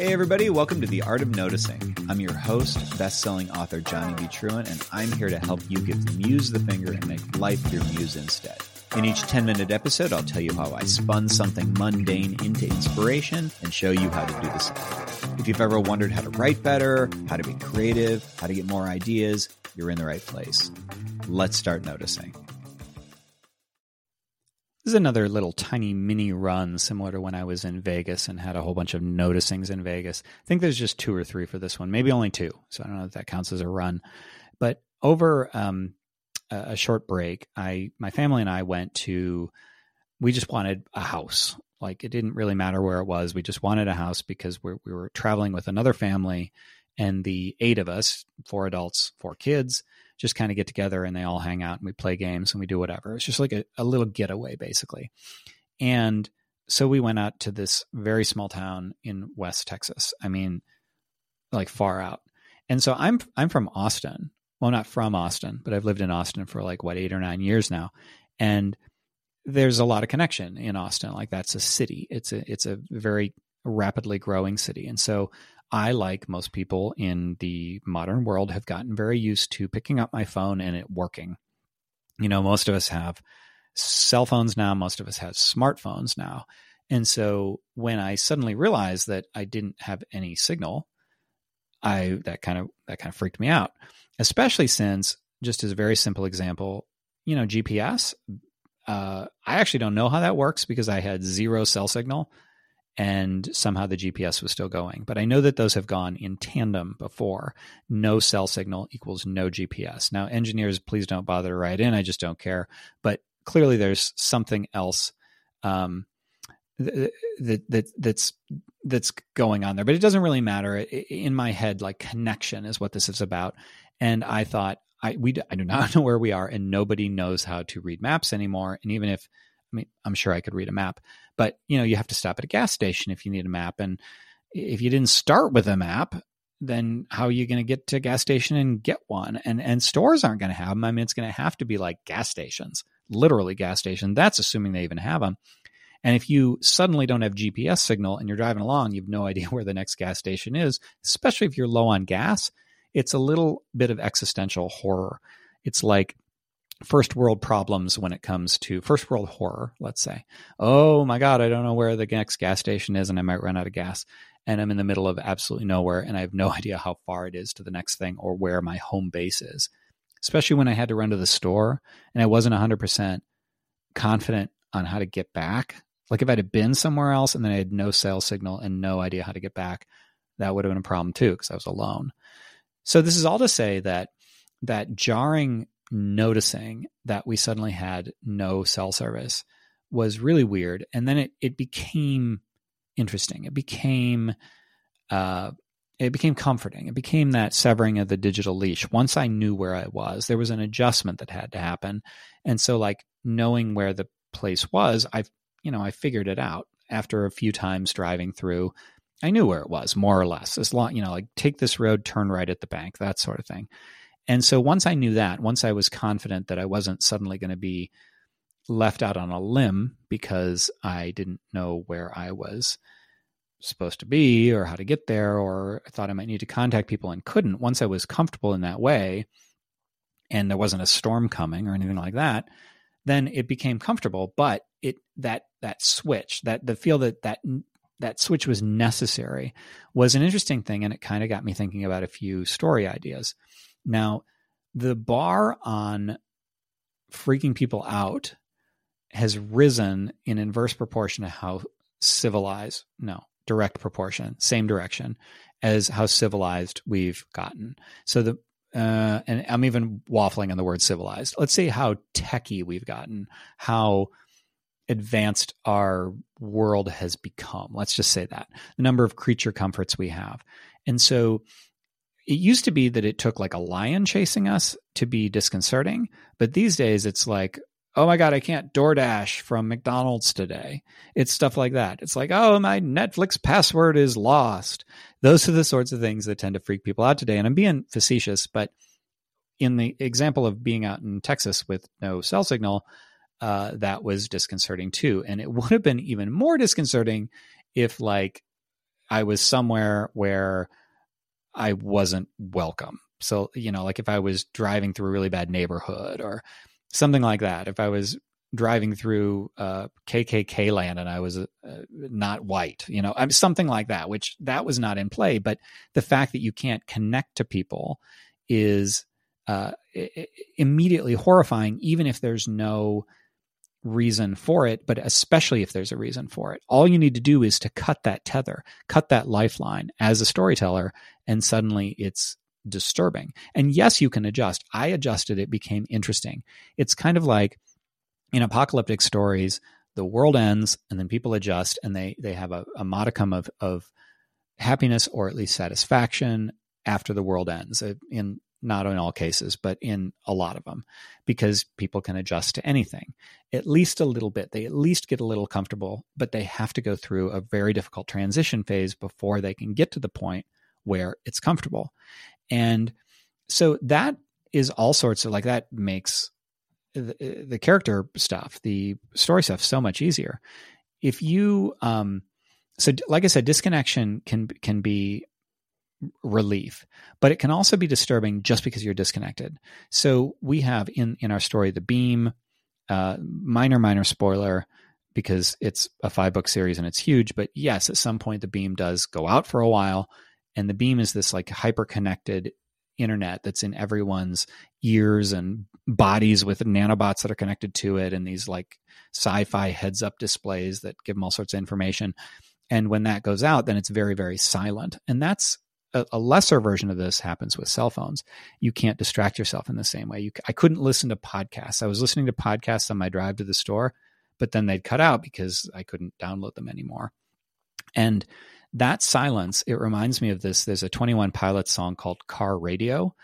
Hey, everybody, welcome to The Art of Noticing. I'm your host, best selling author Johnny B. Truant, and I'm here to help you give the muse the finger and make life your muse instead. In each 10 minute episode, I'll tell you how I spun something mundane into inspiration and show you how to do the same. If you've ever wondered how to write better, how to be creative, how to get more ideas, you're in the right place. Let's start noticing. This is another little tiny mini run similar to when I was in Vegas and had a whole bunch of noticings in Vegas. I think there's just two or three for this one, maybe only two. So I don't know if that counts as a run. But over um, a short break, I my family and I went to. We just wanted a house. Like it didn't really matter where it was. We just wanted a house because we we were traveling with another family, and the eight of us, four adults, four kids, just kind of get together and they all hang out and we play games and we do whatever. It's just like a, a little getaway, basically. And so we went out to this very small town in West Texas. I mean, like far out. And so I'm I'm from Austin. Well, not from Austin, but I've lived in Austin for like what eight or nine years now, and there's a lot of connection in Austin. Like that's a city. It's a it's a very rapidly growing city, and so I, like most people in the modern world, have gotten very used to picking up my phone and it working. You know, most of us have cell phones now, most of us have smartphones now. And so when I suddenly realized that I didn't have any signal, I that kind of that kind of freaked me out. Especially since, just as a very simple example, you know, GPS. Uh, I actually don't know how that works because I had zero cell signal and somehow the GPS was still going. But I know that those have gone in tandem before. No cell signal equals no GPS. Now, engineers, please don't bother to write in. I just don't care. But clearly, there's something else um, that, that that's that's going on there. But it doesn't really matter. In my head, like connection is what this is about. And I thought, I we I do not know where we are, and nobody knows how to read maps anymore. And even if I mean, I'm sure I could read a map, but you know, you have to stop at a gas station if you need a map. And if you didn't start with a map, then how are you going to get to a gas station and get one? And and stores aren't going to have them. I mean, it's going to have to be like gas stations, literally gas station. That's assuming they even have them. And if you suddenly don't have GPS signal and you're driving along, you have no idea where the next gas station is, especially if you're low on gas. It's a little bit of existential horror. It's like first world problems when it comes to first world horror, let's say. Oh my God, I don't know where the next gas station is and I might run out of gas. And I'm in the middle of absolutely nowhere and I have no idea how far it is to the next thing or where my home base is. Especially when I had to run to the store and I wasn't 100% confident on how to get back. Like if I'd have been somewhere else and then I had no cell signal and no idea how to get back, that would have been a problem too because I was alone. So this is all to say that that jarring noticing that we suddenly had no cell service was really weird. And then it, it became interesting. It became, uh, it became comforting. It became that severing of the digital leash. Once I knew where I was, there was an adjustment that had to happen. And so like knowing where the place was, I, you know, I figured it out after a few times driving through. I knew where it was more or less as long, you know, like take this road, turn right at the bank, that sort of thing. And so once I knew that, once I was confident that I wasn't suddenly going to be left out on a limb because I didn't know where I was supposed to be or how to get there, or I thought I might need to contact people and couldn't, once I was comfortable in that way and there wasn't a storm coming or anything like that, then it became comfortable. But it that that switch, that the feel that that that switch was necessary was an interesting thing and it kind of got me thinking about a few story ideas. Now, the bar on freaking people out has risen in inverse proportion to how civilized, no, direct proportion, same direction as how civilized we've gotten. So the uh, and I'm even waffling on the word civilized. Let's say how techy we've gotten, how advanced our world has become. Let's just say that the number of creature comforts we have. And so it used to be that it took like a lion chasing us to be disconcerting, but these days it's like, oh my God, I can't DoorDash from McDonald's today. It's stuff like that. It's like, oh, my Netflix password is lost. Those are the sorts of things that tend to freak people out today. And I'm being facetious, but in the example of being out in Texas with no cell signal, uh, that was disconcerting too. And it would have been even more disconcerting if, like, I was somewhere where I wasn't welcome. So, you know, like if I was driving through a really bad neighborhood or something like that, if I was driving through uh, KKK land and I was uh, not white, you know, I'm something like that, which that was not in play. But the fact that you can't connect to people is uh, immediately horrifying, even if there's no reason for it, but especially if there's a reason for it. All you need to do is to cut that tether, cut that lifeline as a storyteller, and suddenly it's disturbing. And yes, you can adjust. I adjusted, it became interesting. It's kind of like in apocalyptic stories, the world ends and then people adjust and they they have a, a modicum of of happiness or at least satisfaction after the world ends. Uh, in not in all cases, but in a lot of them, because people can adjust to anything, at least a little bit. They at least get a little comfortable, but they have to go through a very difficult transition phase before they can get to the point where it's comfortable. And so that is all sorts of like that makes the, the character stuff, the story stuff, so much easier. If you, um, so like I said, disconnection can can be relief, but it can also be disturbing just because you're disconnected. So we have in in our story the beam, uh, minor minor spoiler because it's a five book series and it's huge. But yes, at some point the beam does go out for a while, and the beam is this like hyper connected internet that's in everyone's ears and bodies with nanobots that are connected to it and these like sci-fi heads up displays that give them all sorts of information and when that goes out then it's very very silent and that's a, a, lesser version of this happens with cell phones. You can't distract yourself in the same way. You, I couldn't listen to podcasts. I was listening to podcasts on my drive to the store, but then they'd cut out because I couldn't download them anymore. And that silence, it reminds me of this. There's a 21 Pilots song called Car Radio.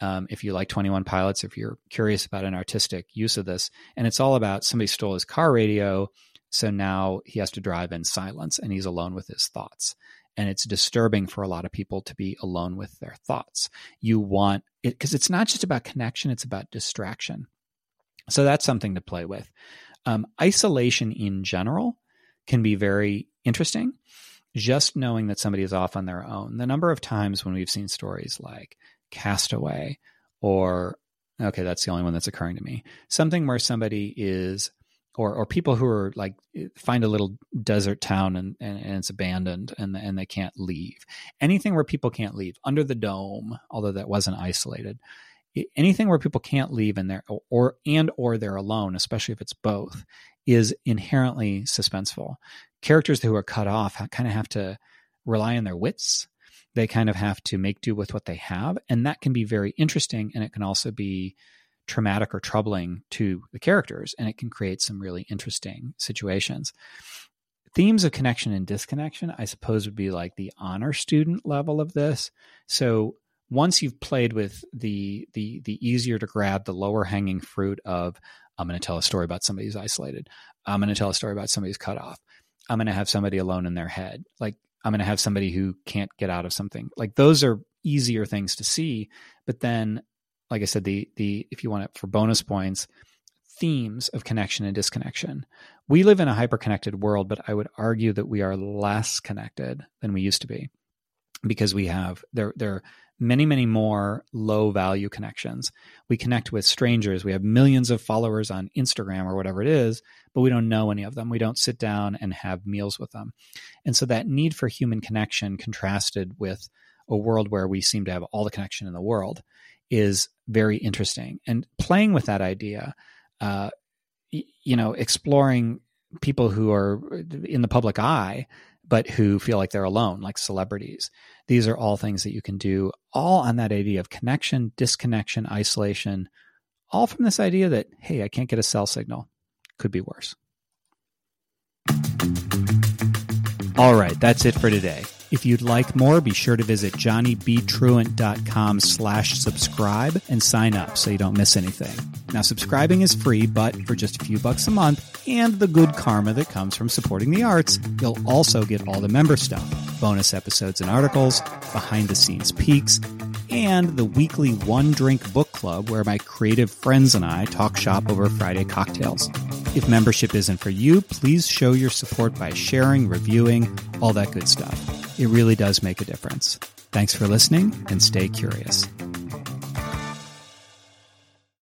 Um, if you like 21 Pilots, if you're curious about an artistic use of this, and it's all about somebody stole his car radio. So now he has to drive in silence and he's alone with his thoughts and it's disturbing for a lot of people to be alone with their thoughts. You want it because it's not just about connection, it's about distraction. So that's something to play with. Um, isolation in general can be very interesting. Just knowing that somebody is off on their own. The number of times when we've seen stories like Castaway or, okay, that's the only one that's occurring to me, something where somebody is or or people who are like find a little desert town and, and, and, it's abandoned and and they can't leave. Anything where people can't leave under the dome, although that wasn't isolated. Anything where people can't leave and they're or and or they're alone, especially if it's both, is inherently suspenseful. Characters who are cut off kind of have to rely on their wits. They kind of have to make do with what they have, and that can be very interesting, and it can also be traumatic or troubling to the characters, and it can create some really interesting situations. Themes of connection and disconnection, I suppose, would be like the honor student level of this. So once you've played with the the the easier to grab, the lower hanging fruit of I'm going to tell a story about somebody who's isolated. I'm going to tell a story about somebody who's cut off. I'm going to have somebody alone in their head. Like I'm going to have somebody who can't get out of something. Like those are easier things to see. But then like I said, the the if you want it for bonus points, themes of connection and disconnection. We live in a hyper-connected world, but I would argue that we are less connected than we used to be because we have there there are many many more low value connections. We connect with strangers. We have millions of followers on Instagram or whatever it is, but we don't know any of them. We don't sit down and have meals with them. And so that need for human connection contrasted with a world where we seem to have all the connection in the world is very interesting. And playing with that idea, uh, you know, exploring people who are in the public eye, but who feel like they're alone, like celebrities. These are all things that you can do, all on that idea of connection, disconnection, isolation, all from this idea that, hey, I can't get a cell signal. Could be worse. All right, that's it for today. If you'd like more, be sure to visit johnnybtruant.com slash subscribe and sign up so you don't miss anything. Now, subscribing is free, but for just a few bucks a month and the good karma that comes from supporting the arts, you'll also get all the member stuff, bonus episodes and articles, behind the scenes peeks, and the weekly one drink book club where my creative friends and I talk shop over Friday cocktails. If membership isn't for you, please show your support by sharing, reviewing, all that good stuff. It really does make a difference. Thanks for listening and stay curious.